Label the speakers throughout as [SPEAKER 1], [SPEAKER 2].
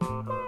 [SPEAKER 1] Mama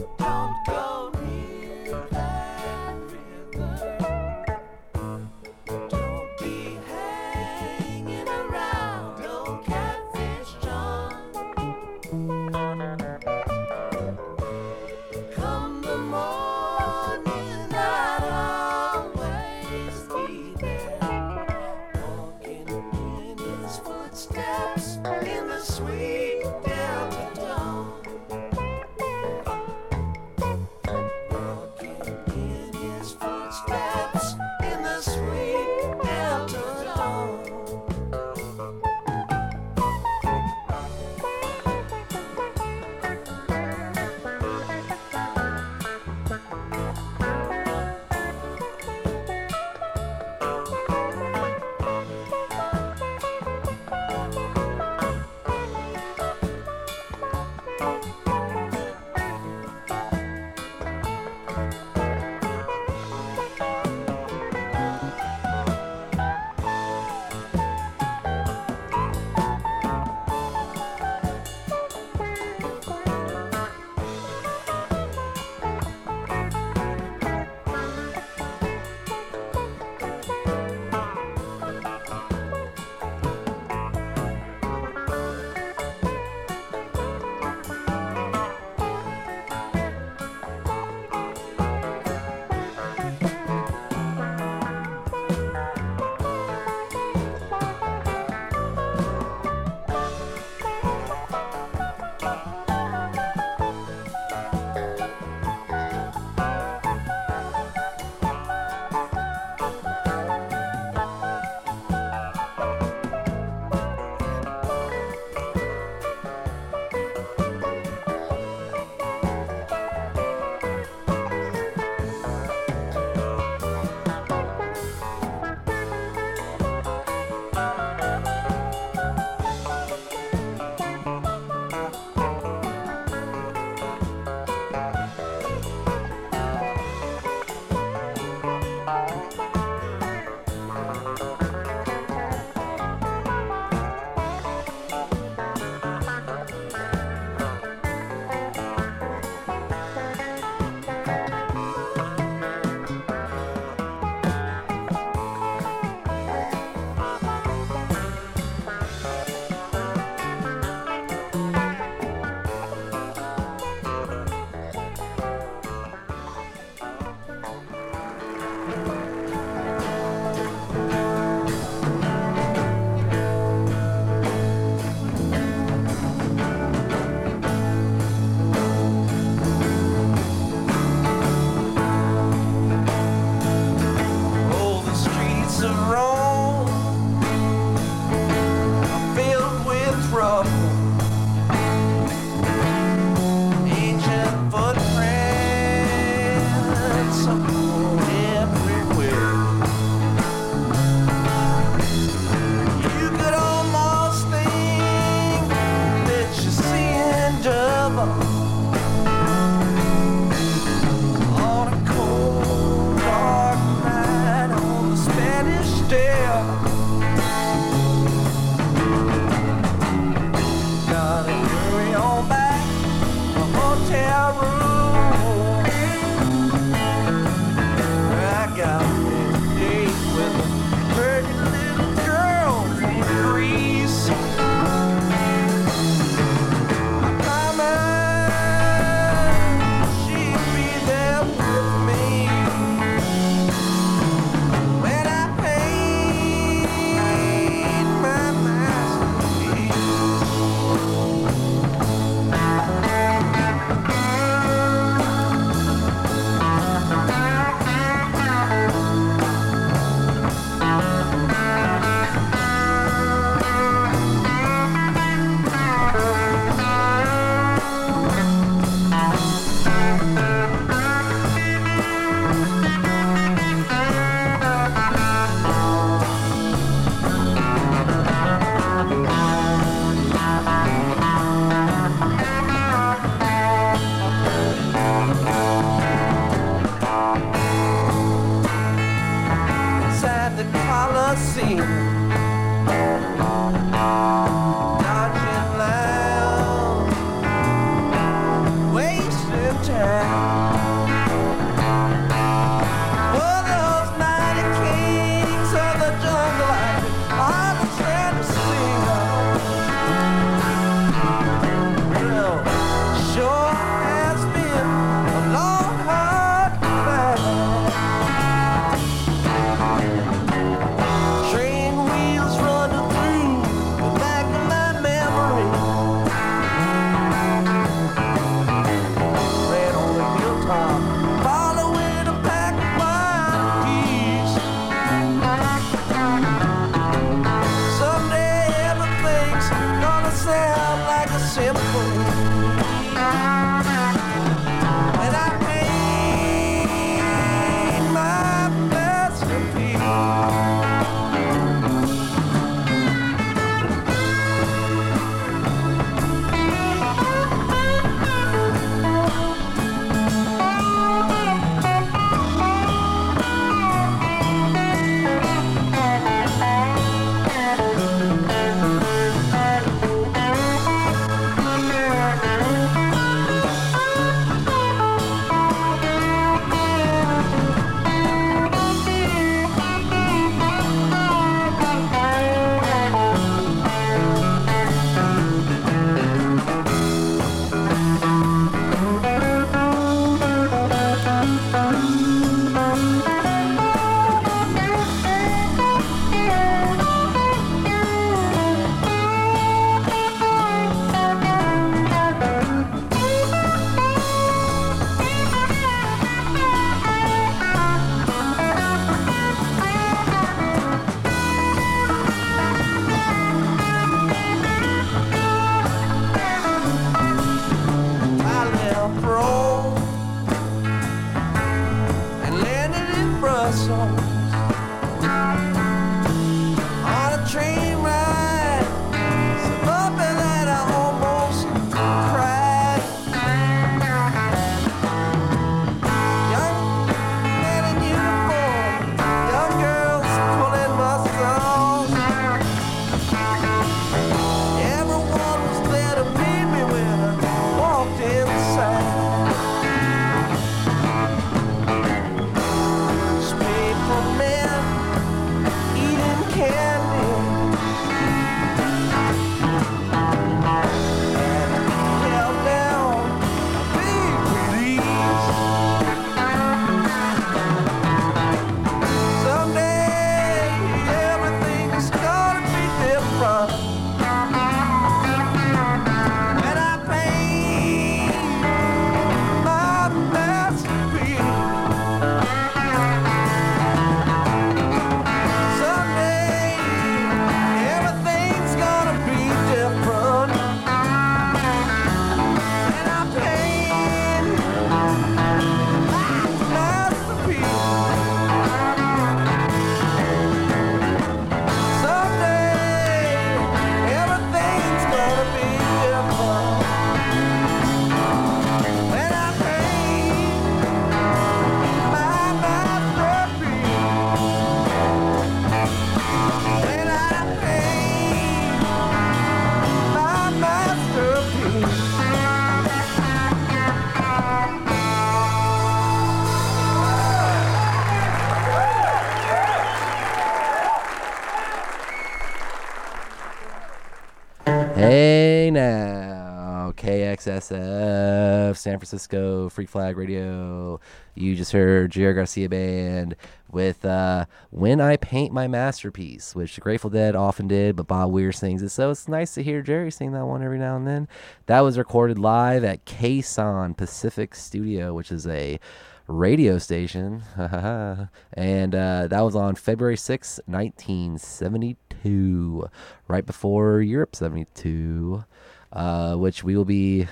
[SPEAKER 1] Don't go
[SPEAKER 2] Francisco Freak Flag Radio. You just heard Jerry Garcia Band with uh, When I Paint My Masterpiece, which the Grateful Dead often did, but Bob Weir sings it. So it's nice to hear Jerry sing that one every now and then. That was recorded live at KSAN Pacific Studio, which is a radio station. and uh, that was on February sixth, 1972, right before Europe 72, uh, which we will be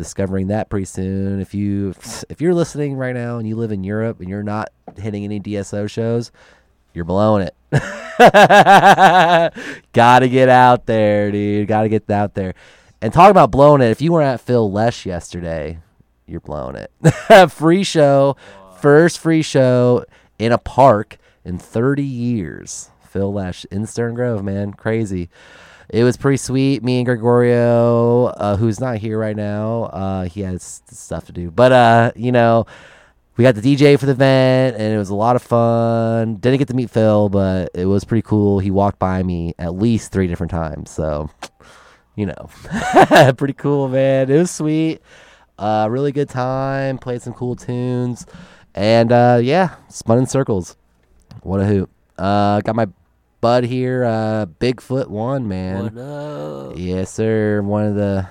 [SPEAKER 2] discovering that pretty soon. If you if you're listening right now and you live in Europe and you're not hitting any DSO shows, you're blowing it. Gotta get out there, dude. Gotta get out there. And talk about blowing it. If you weren't at Phil Lesh yesterday, you're blowing it. free show, first free show in a park in 30 years. Phil Lesh in Stern Grove, man, crazy. It was pretty sweet. Me and Gregorio, uh, who's not here right now, uh, he has stuff to do, but uh, you know, we got the DJ for the event, and it was a lot of fun. Didn't get to meet Phil, but it was pretty cool. He walked by me at least three different times, so you know, pretty cool, man. It was sweet. Uh, really good time. Played some cool tunes, and uh, yeah, spun in circles. What a hoot! Uh, got my bud here, uh, Bigfoot one man.
[SPEAKER 3] What up?
[SPEAKER 2] Yes, sir. One of the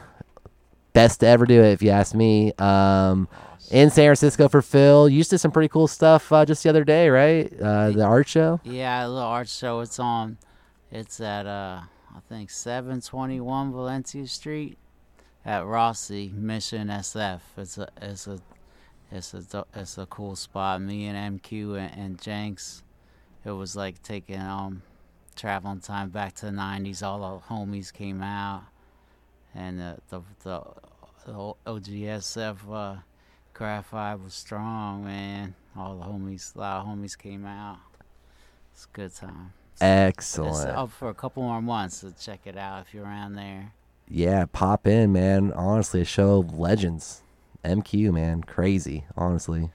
[SPEAKER 2] best to ever do it, if you ask me. Um, in San Francisco for Phil. You did some pretty cool stuff uh, just the other day, right? Uh, the art show.
[SPEAKER 3] Yeah, a little art show. It's on. It's at uh, I think 721 Valencia Street at Rossi Mission SF. It's a it's a it's a it's a cool spot. Me and MQ and, and Jenks. It was like taking um traveling time back to the 90s. All the homies came out, and the the the, the OGSF uh, graphite was strong, man. All the homies, a lot of homies came out. It's a good time. It's
[SPEAKER 2] Excellent.
[SPEAKER 3] up for a couple more months, so check it out if you're around there.
[SPEAKER 2] Yeah, pop in, man. Honestly, a show of legends. MQ, man, crazy. Honestly,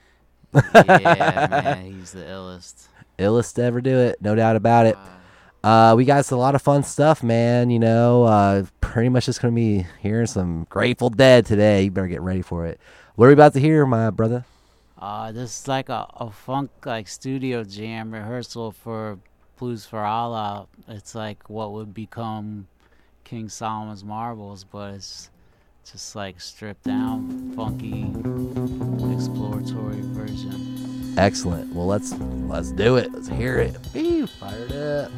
[SPEAKER 3] Yeah, man, he's the illest.
[SPEAKER 2] illest to ever do it, no doubt about it.
[SPEAKER 3] Uh,
[SPEAKER 2] Uh, we got a lot of fun stuff, man. You know, uh, pretty much just gonna be hearing some Grateful Dead today. You better get ready for it. What are we about to hear, my brother?
[SPEAKER 3] Uh, this is like a, a funk like studio jam rehearsal for Blues for Allah. It's like what would become King Solomon's Marbles, but it's just like stripped down, funky, exploratory version.
[SPEAKER 2] Excellent. Well, let's let's do it. Let's hear it. Woo, fired up.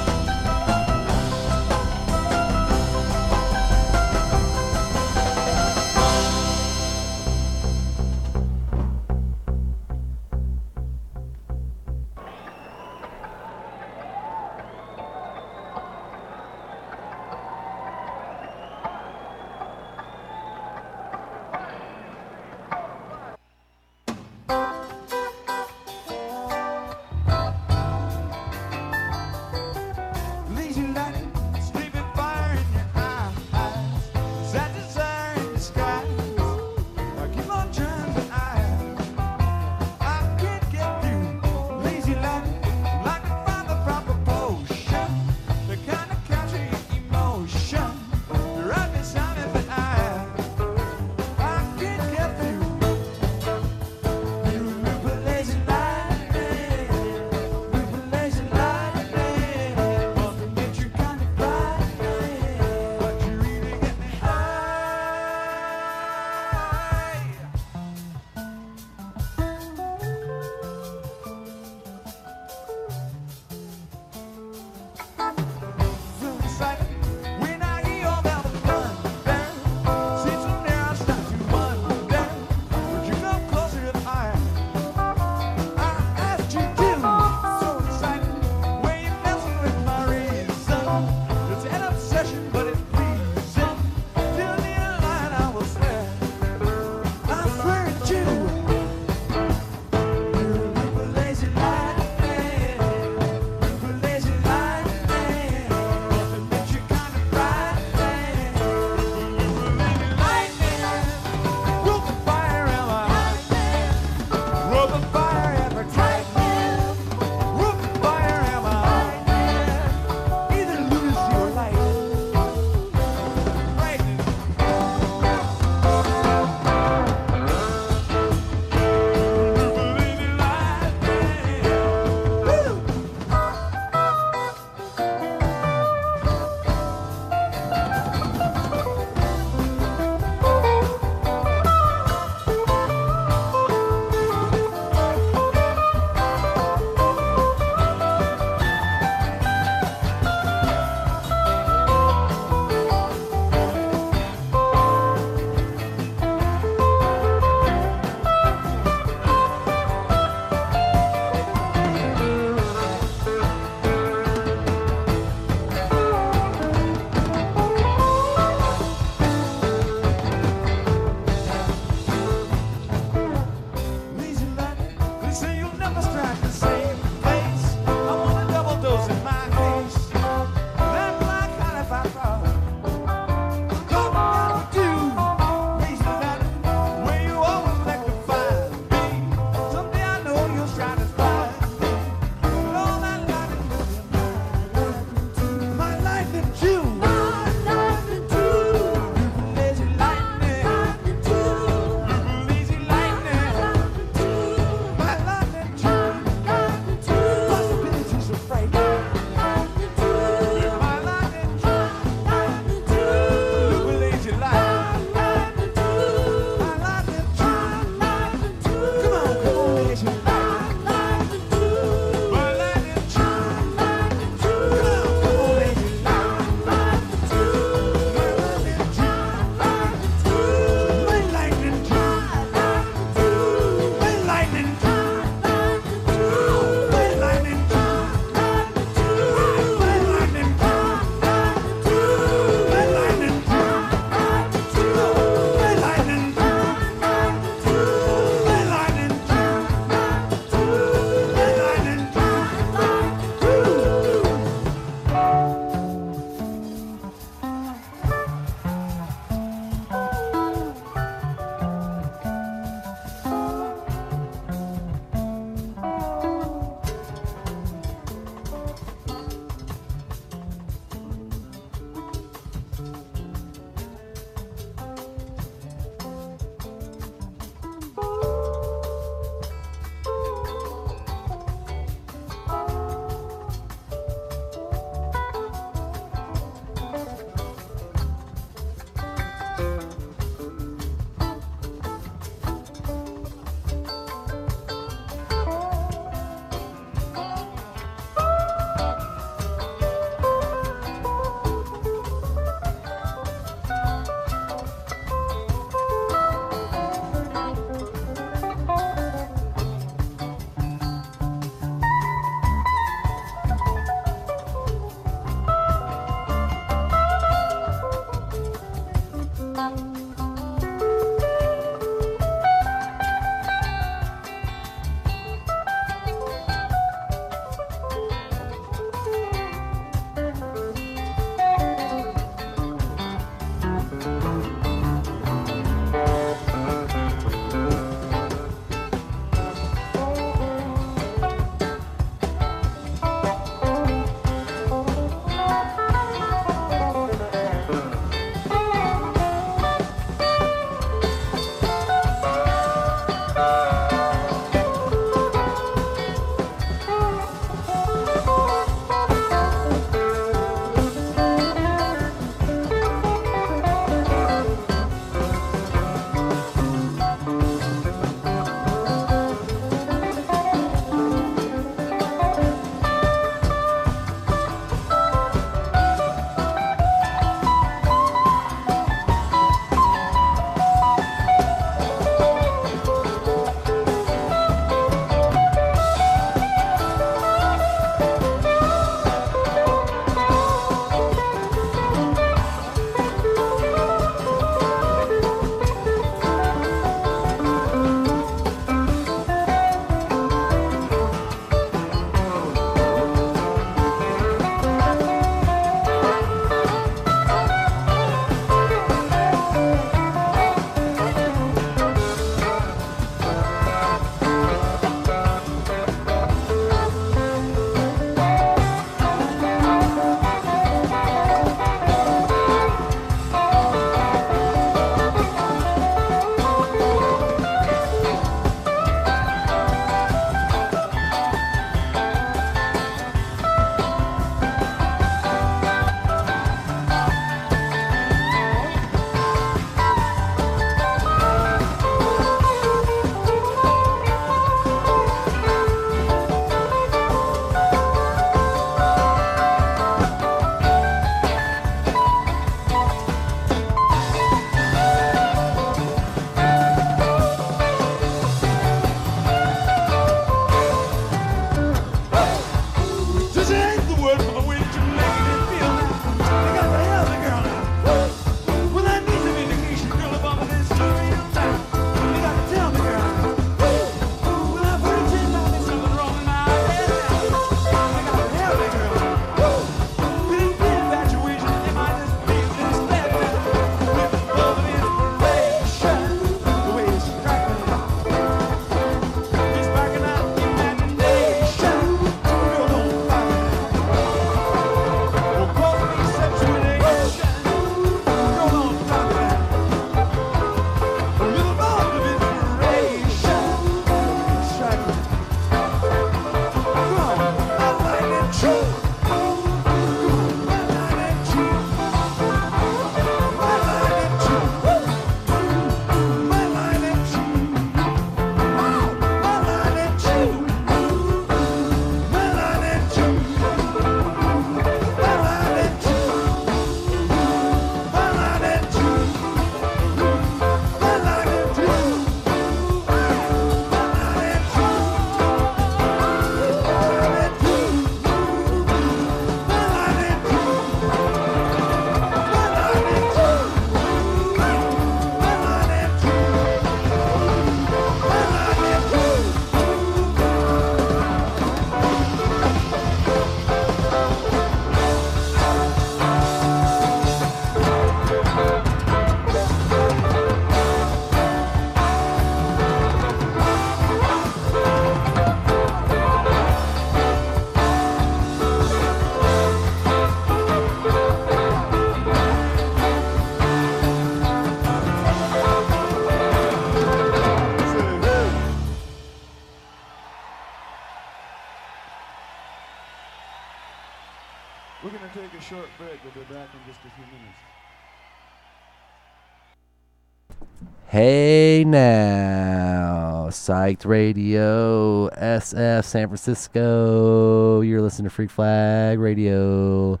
[SPEAKER 2] Hey now, Psych Radio, SF San Francisco. You're listening to Freak Flag Radio.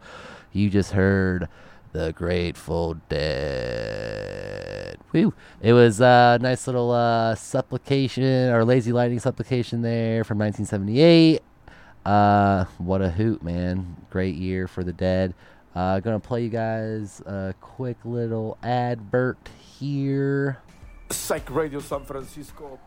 [SPEAKER 2] You just heard the Grateful Dead. Woo! It was a nice little uh, supplication or lazy lightning supplication there from 1978. Uh, what a hoot, man! Great year for the Dead. Uh, gonna play you guys a quick little advert here.
[SPEAKER 4] Psych Radio San Francisco.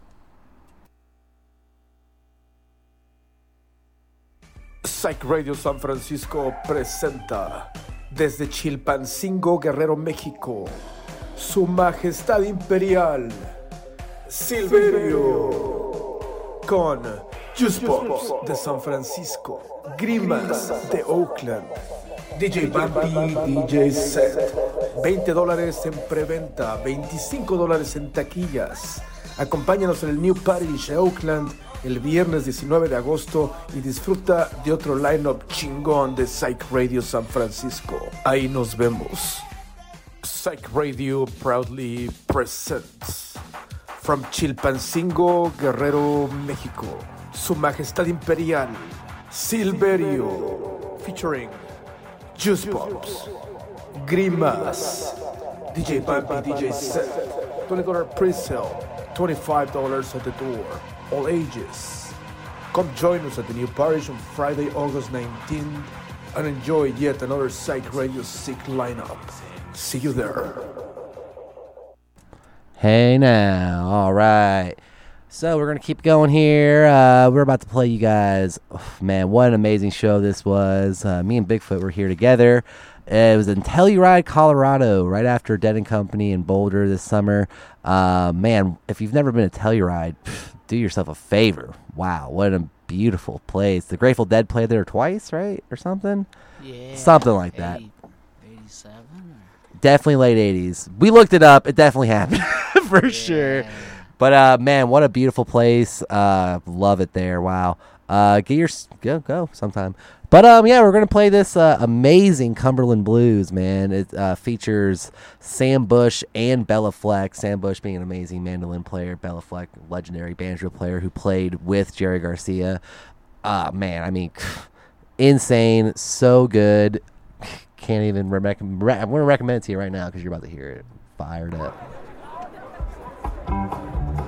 [SPEAKER 4] Psych Radio San Francisco presenta desde Chilpancingo, Guerrero, México, Su Majestad Imperial Silverio con Juice Pops de San Francisco, Grimas de Oakland, DJ Bambi, DJ Set, 20 dólares en preventa, 25 dólares en taquillas. Acompáñanos en el New Parish Oakland el viernes 19 de agosto y disfruta de otro lineup chingón de Psych Radio San Francisco. Ahí nos vemos. Psych Radio proudly presents from Chilpancingo, Guerrero, México. Su Majestad Imperial Silverio featuring Juice Pops, Grimas, DJ Bambi, DJ Set, $20 pre-sale, $25 at the door, all ages. Come join us at the new parish on Friday, August 19th and enjoy yet another Psych Radio Sick lineup. See you there.
[SPEAKER 2] Hey now, all right. So we're gonna keep going here. Uh, we're about to play you guys. oh, man, what an amazing show this was. Uh, me and Bigfoot were here together. It was in Telluride, Colorado, right after Dead and Company in Boulder this summer. Uh, man, if you've never been to Telluride, pff, do yourself a favor. Wow, what a beautiful place. The Grateful Dead played there twice, right, or something.
[SPEAKER 3] Yeah.
[SPEAKER 2] Something like that.
[SPEAKER 3] 87?
[SPEAKER 2] Definitely late '80s. We looked it up. It definitely happened for sure. But uh, man, what a beautiful place. Uh, love it there. Wow. Uh, get your go go sometime. But um, yeah, we're gonna play this uh, amazing Cumberland Blues, man. It uh, features Sam Bush and Béla Fleck. Sam Bush being an amazing mandolin player, Béla Fleck, legendary banjo player who played with Jerry Garcia. Uh, man, I mean, insane, so good. Can't even recommend. Re- I'm gonna recommend it to you right now because you're about to hear it. Fired up.
[SPEAKER 1] Thank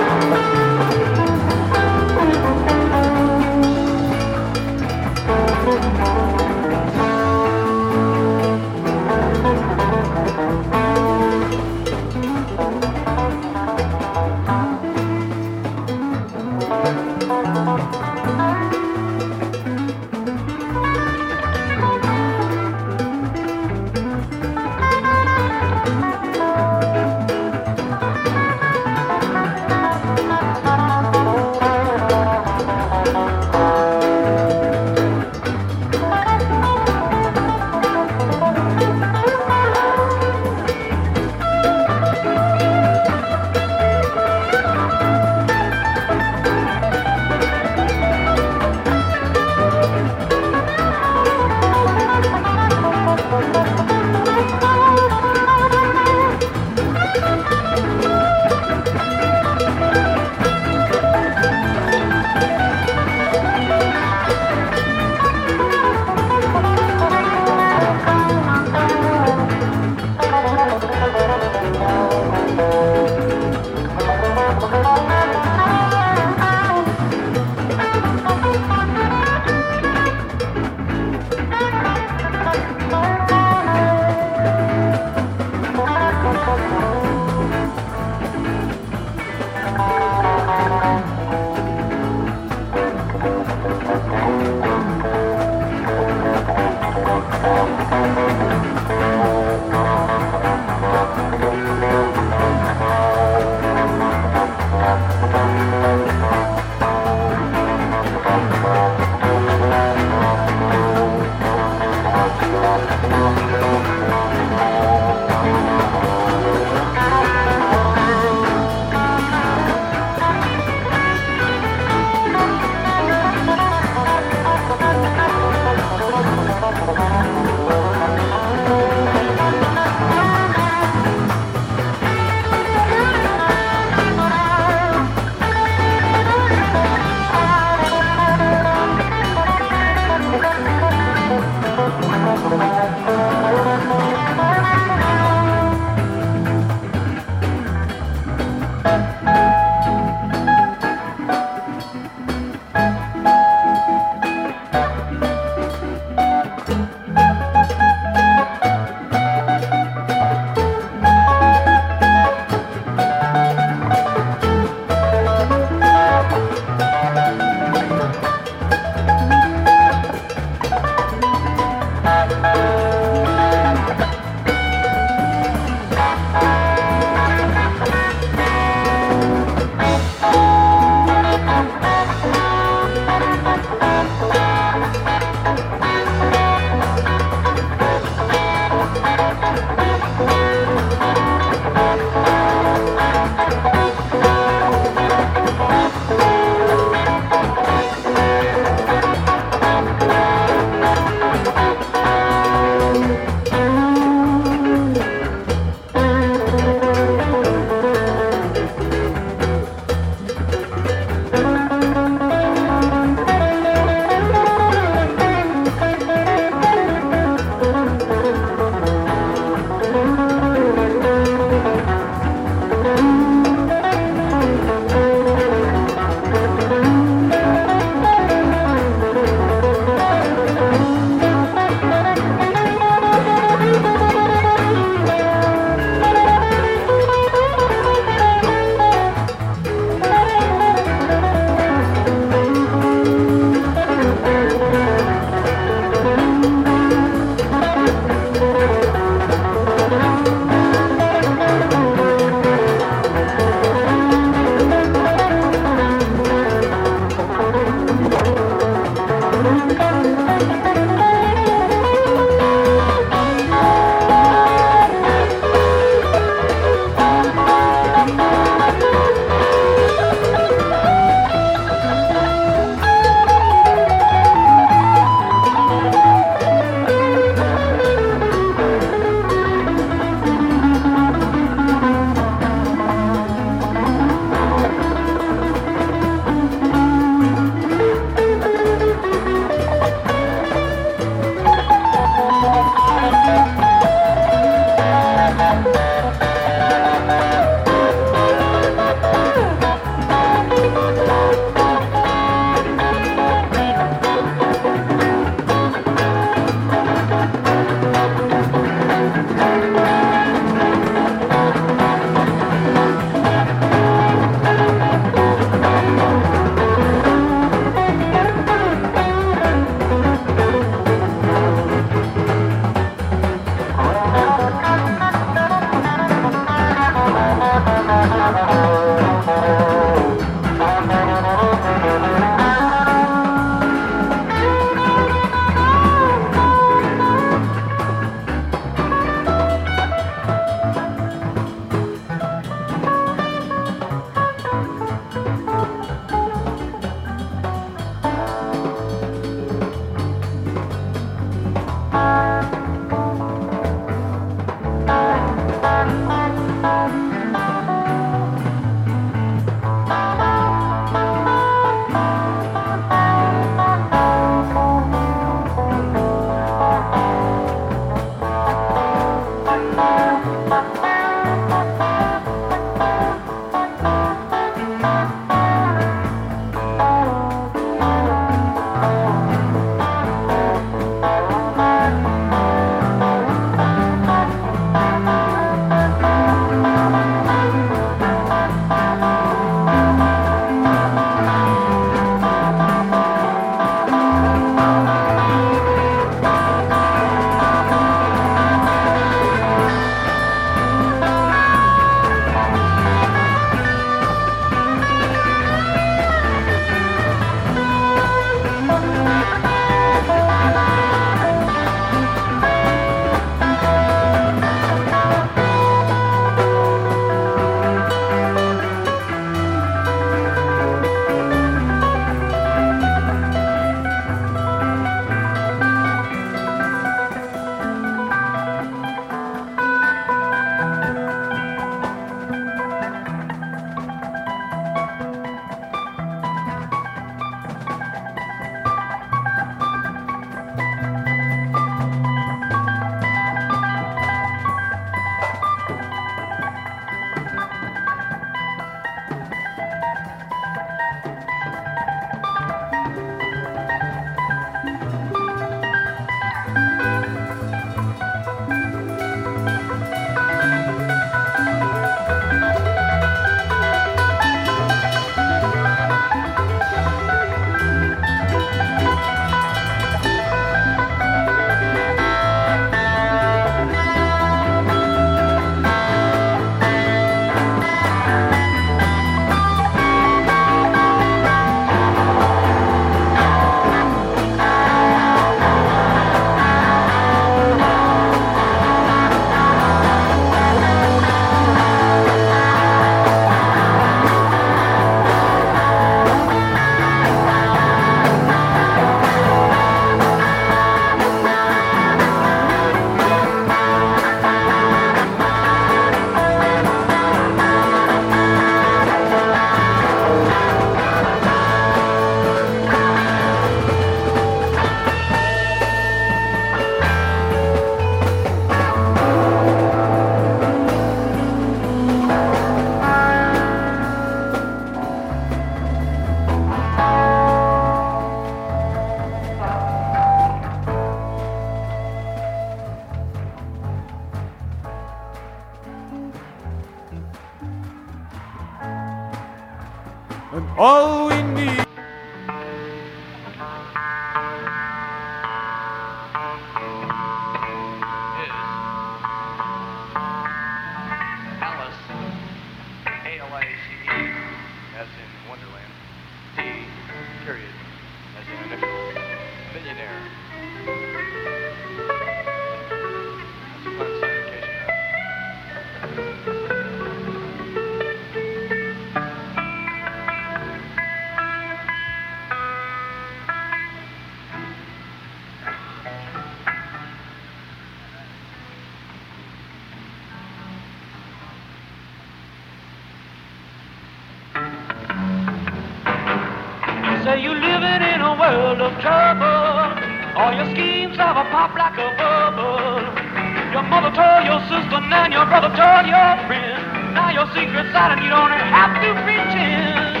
[SPEAKER 5] your now your brother told your friend. Now your secret's out and you don't have to pretend.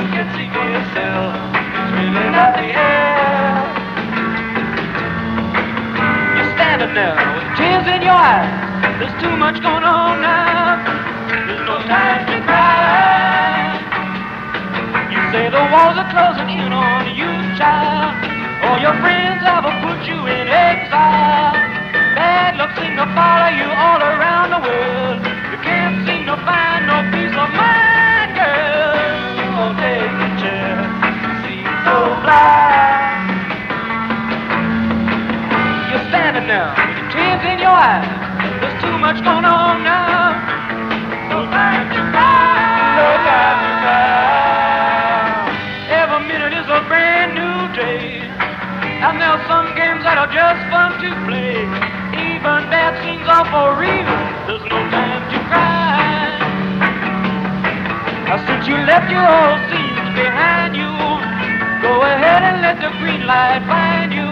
[SPEAKER 5] You can see for yourself, it's really not the air. You're standing there with tears in your eyes. There's too much going on now. There's no time to cry. You say the walls are closing in on you, child. All your friends have put you in exile. Bad luck seem to follow you all around the world. You can't seem to find no peace of mind, girl. Oh, take a chance. See so blind. You're standing there with tears in your eyes. There's too much going on now. No time to cry. No time to cry. Every minute is a brand new day. And there's some games that are just fun to play. Are for real. There's no time to cry. Now, since you left your old scenes behind you, go ahead and let the green light find you.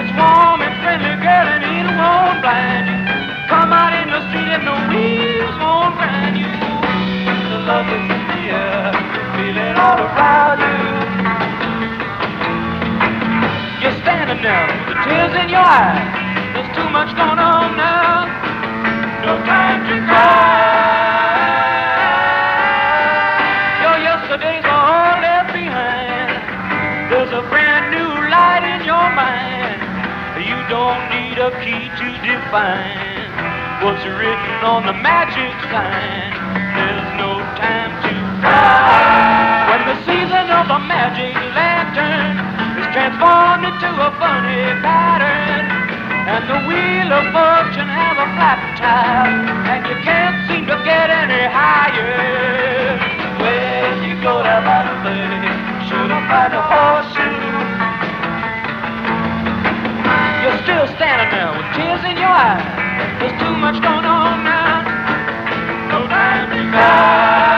[SPEAKER 5] It's warm and friendly, girl, and it won't blind you. Come out in the street and the wheels won't grind you. The love is air, feel it all around you. You're standing there with the tears in your eyes. Much going on now. No time to cry. Your yesterdays are all left behind. There's a brand new light in your mind. You don't need a key to define what's written on the magic sign. There's no time to cry. When the season of the magic lantern is transformed into a funny pattern, and the wheel of fortune has a flat tire, and you can't seem to get any higher. Where you go the lake, should I find a horseshoe? You're still standing there with tears in your eyes. There's too much going on now. No time to cry.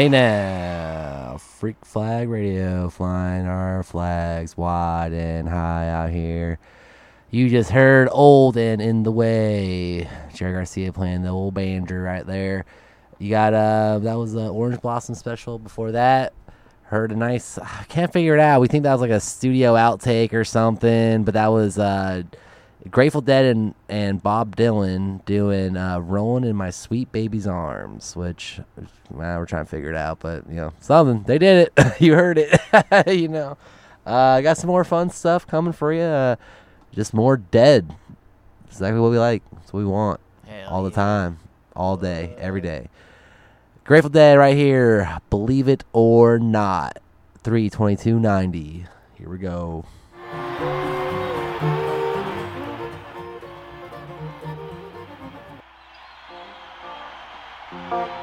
[SPEAKER 2] Hey now, Freak Flag Radio, flying our flags wide and high out here. You just heard Old and In the Way. Jerry Garcia playing the old banjo right there. You got, uh, that was the Orange Blossom special before that. Heard a nice, I can't figure it out. We think that was like a studio outtake or something, but that was, uh, Grateful Dead and, and Bob Dylan doing uh, "Rolling in My Sweet Baby's Arms," which well, we're trying to figure it out, but you know something they did it. you heard it, you know. Uh, I got some more fun stuff coming for you. Uh, just more Dead, exactly what we like. That's what we want
[SPEAKER 3] Hell
[SPEAKER 2] all the time, all day, every day. Grateful Dead right here. Believe it or not, three twenty two ninety. Here we go.
[SPEAKER 6] One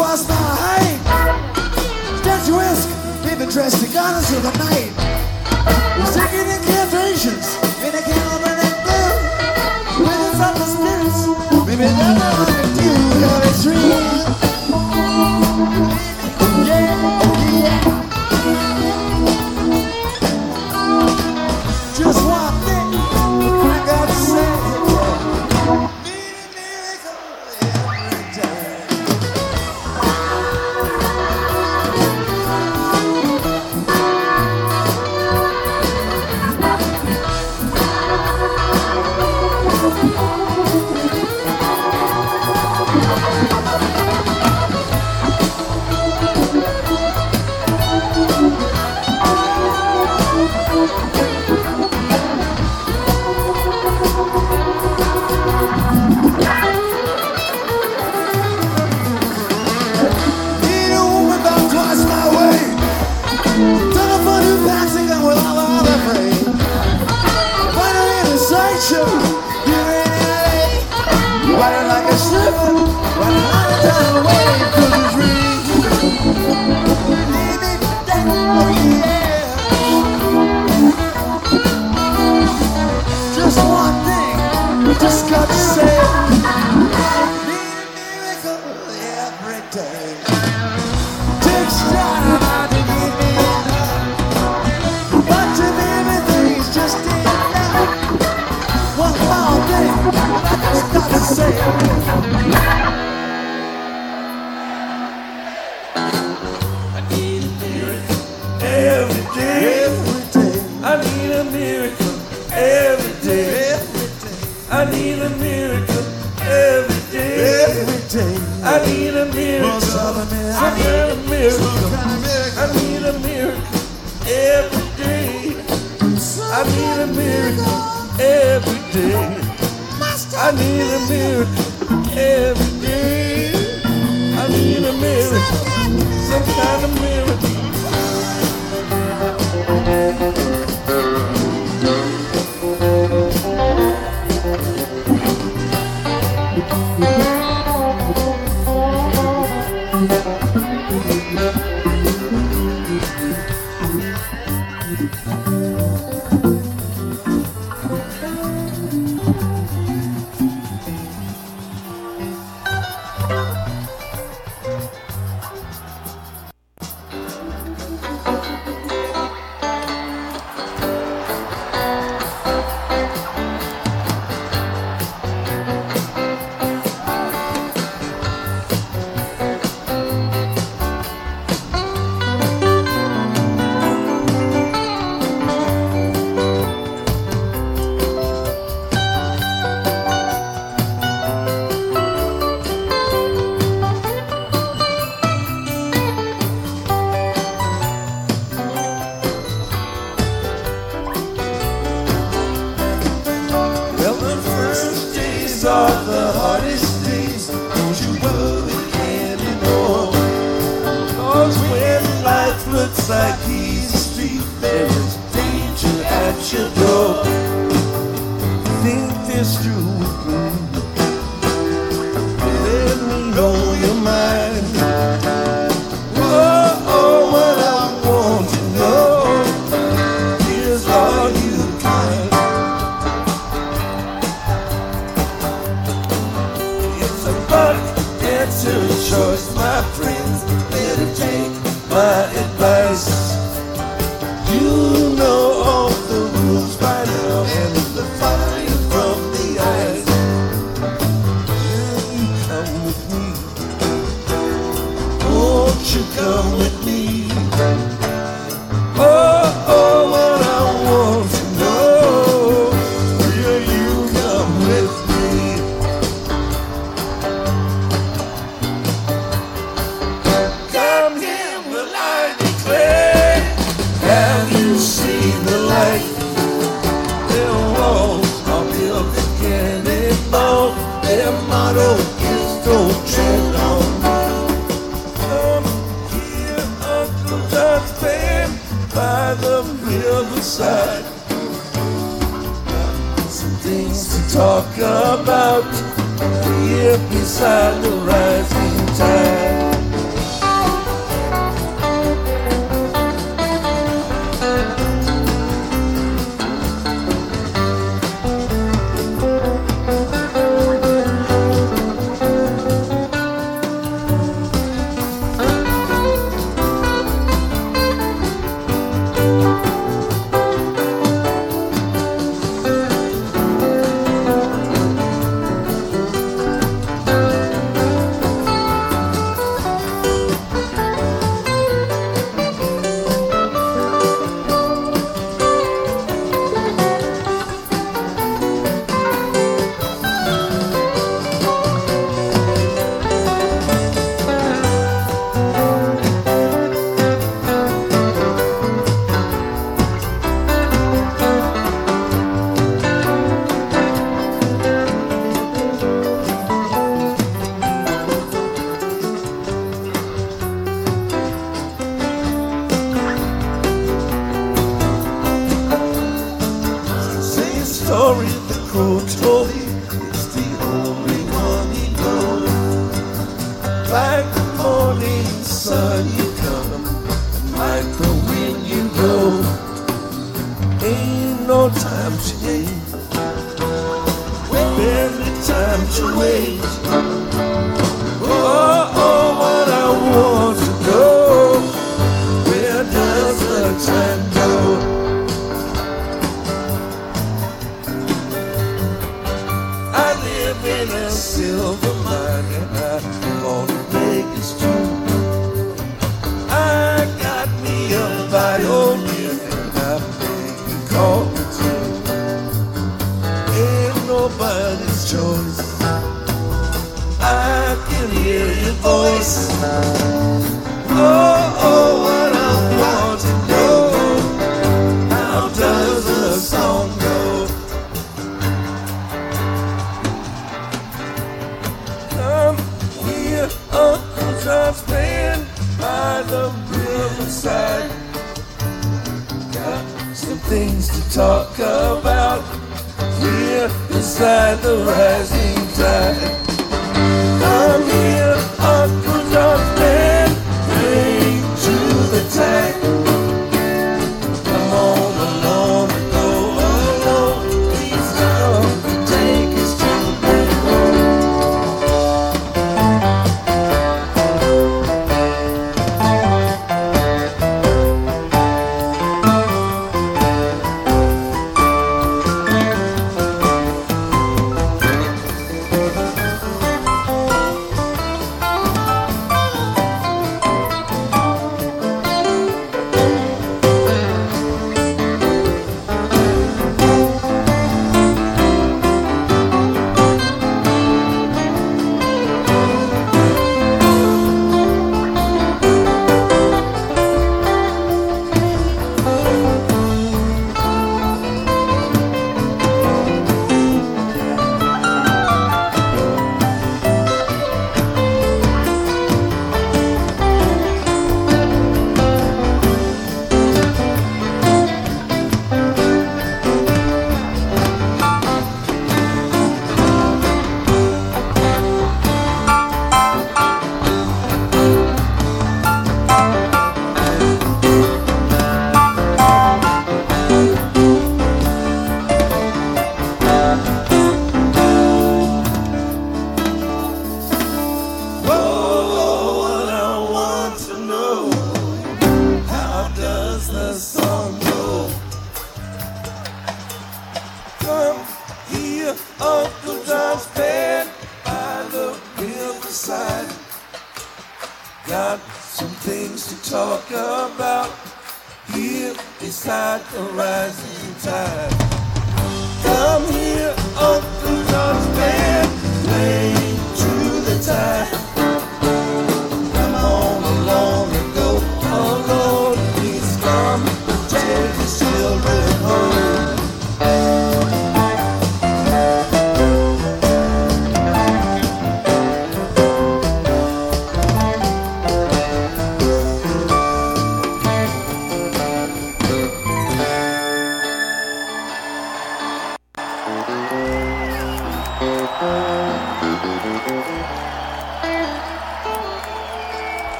[SPEAKER 6] was my
[SPEAKER 7] height. Statuesque, even dressed in garlands of the night. Singing incantations in a calibrated blue. With the spirits, maybe
[SPEAKER 6] they're not like you, you're a dream.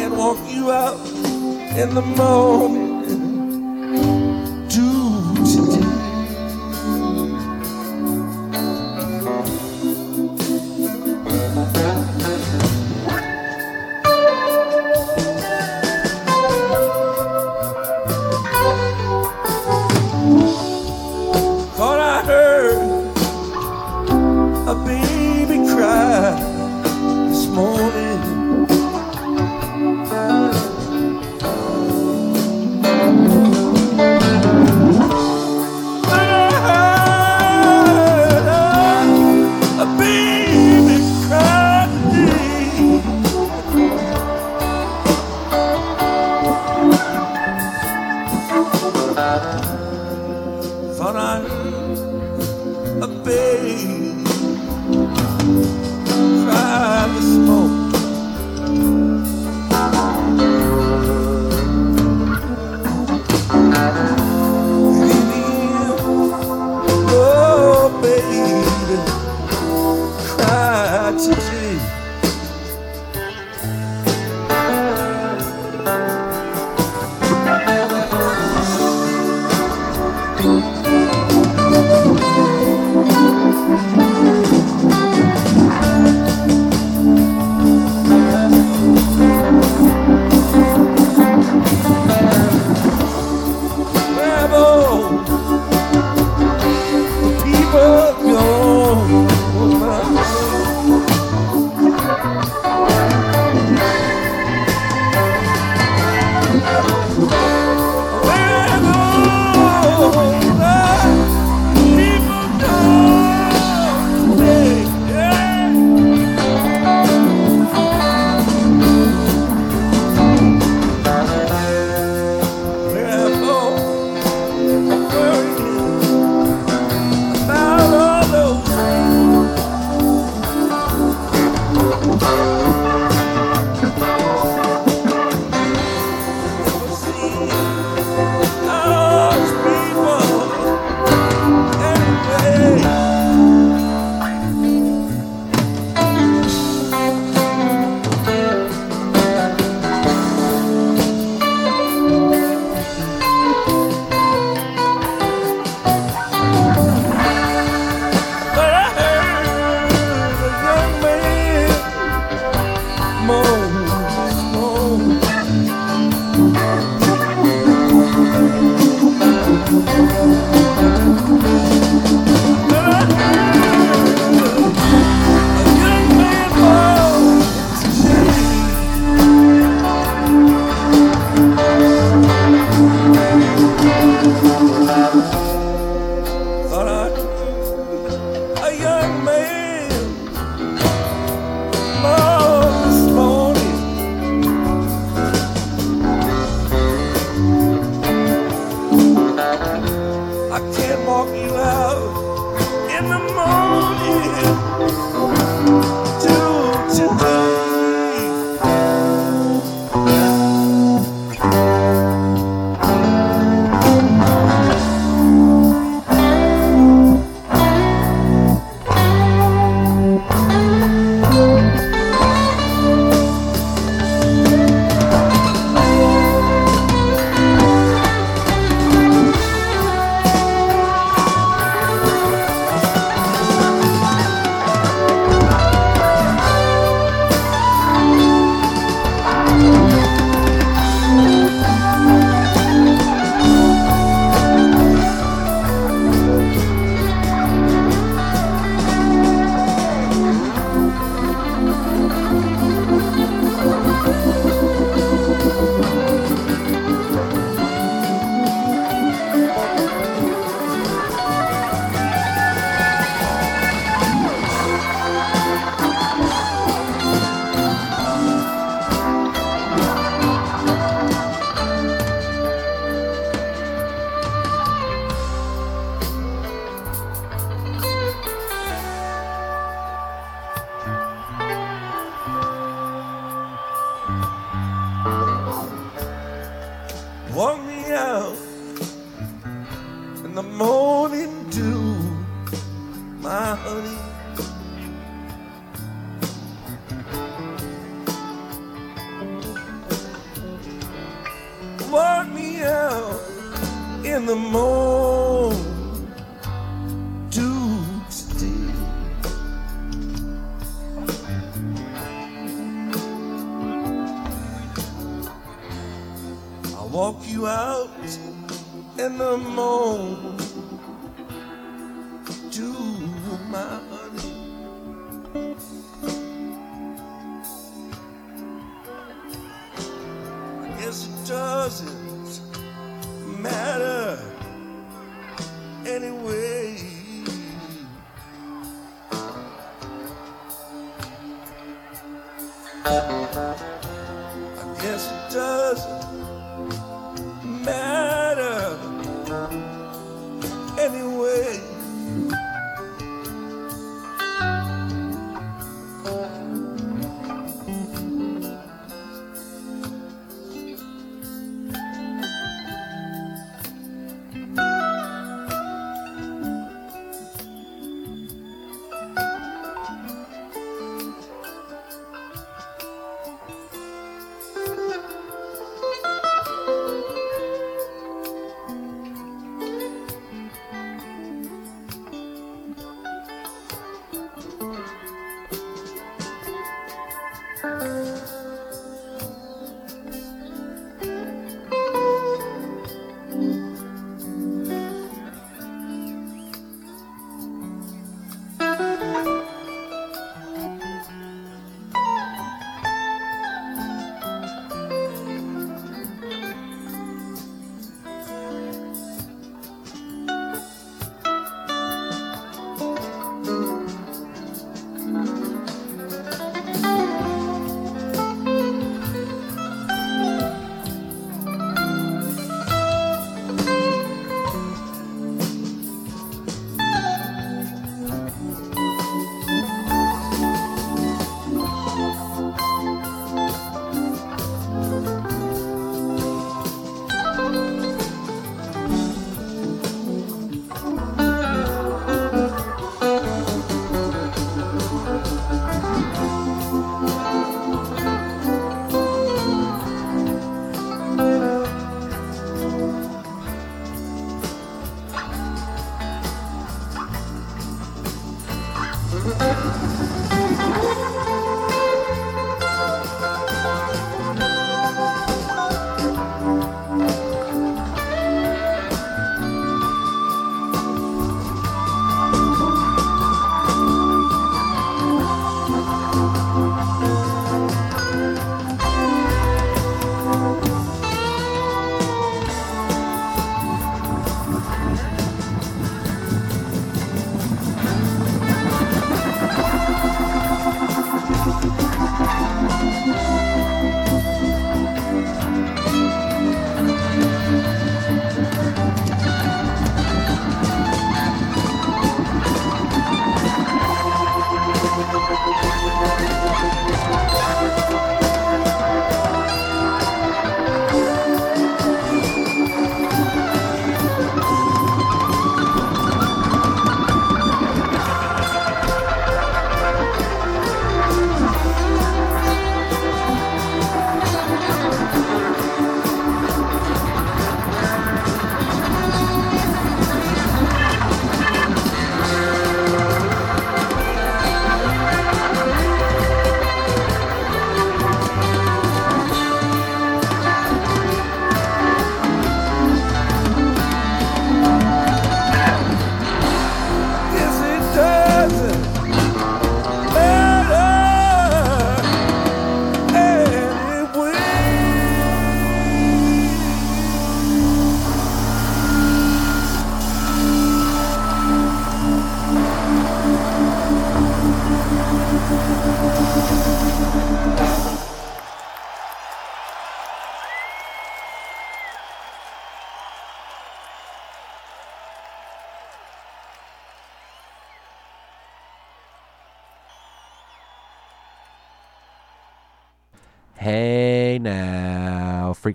[SPEAKER 6] Can't walk you out in the morning.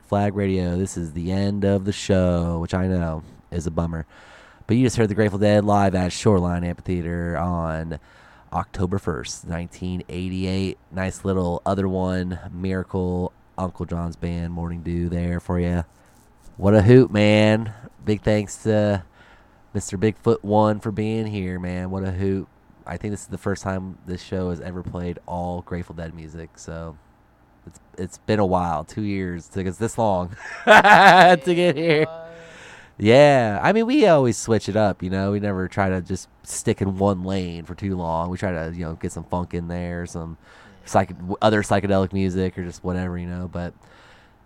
[SPEAKER 2] Flag Radio. This is the end of the show, which I know is a bummer. But you just heard the Grateful Dead live at Shoreline Amphitheater on October 1st, 1988. Nice little other one, Miracle, Uncle John's band, Morning Dew there for you. What a hoot, man. big thanks to Mr. Bigfoot One for being here, man. What a hoot! I think this is the first time this show has ever played all Grateful Dead music, so it's it's been a while, two years, took us this long to get here. Yeah, I mean, we always switch it up, you know. We never try to just stick in one lane for too long. We try to, you know, get some funk in there, some psych- other psychedelic music, or just whatever, you know. But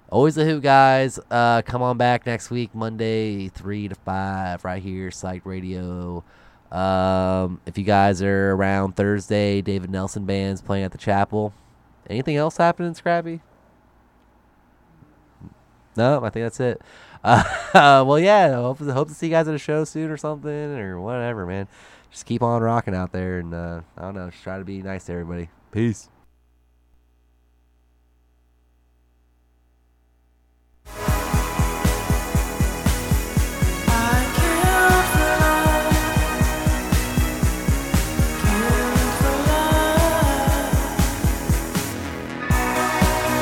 [SPEAKER 2] always the hoot, guys. Uh, come on back next week, Monday, three to five, right here, Psych Radio. Um, if you guys are around Thursday, David Nelson band's playing at the chapel. Anything else happening, Scrappy? No, I think that's it. Uh, well, yeah. Hope hope to see you guys at a show soon or something or whatever, man. Just keep on rocking out there, and uh, I don't know. Just try to be nice to everybody. Peace.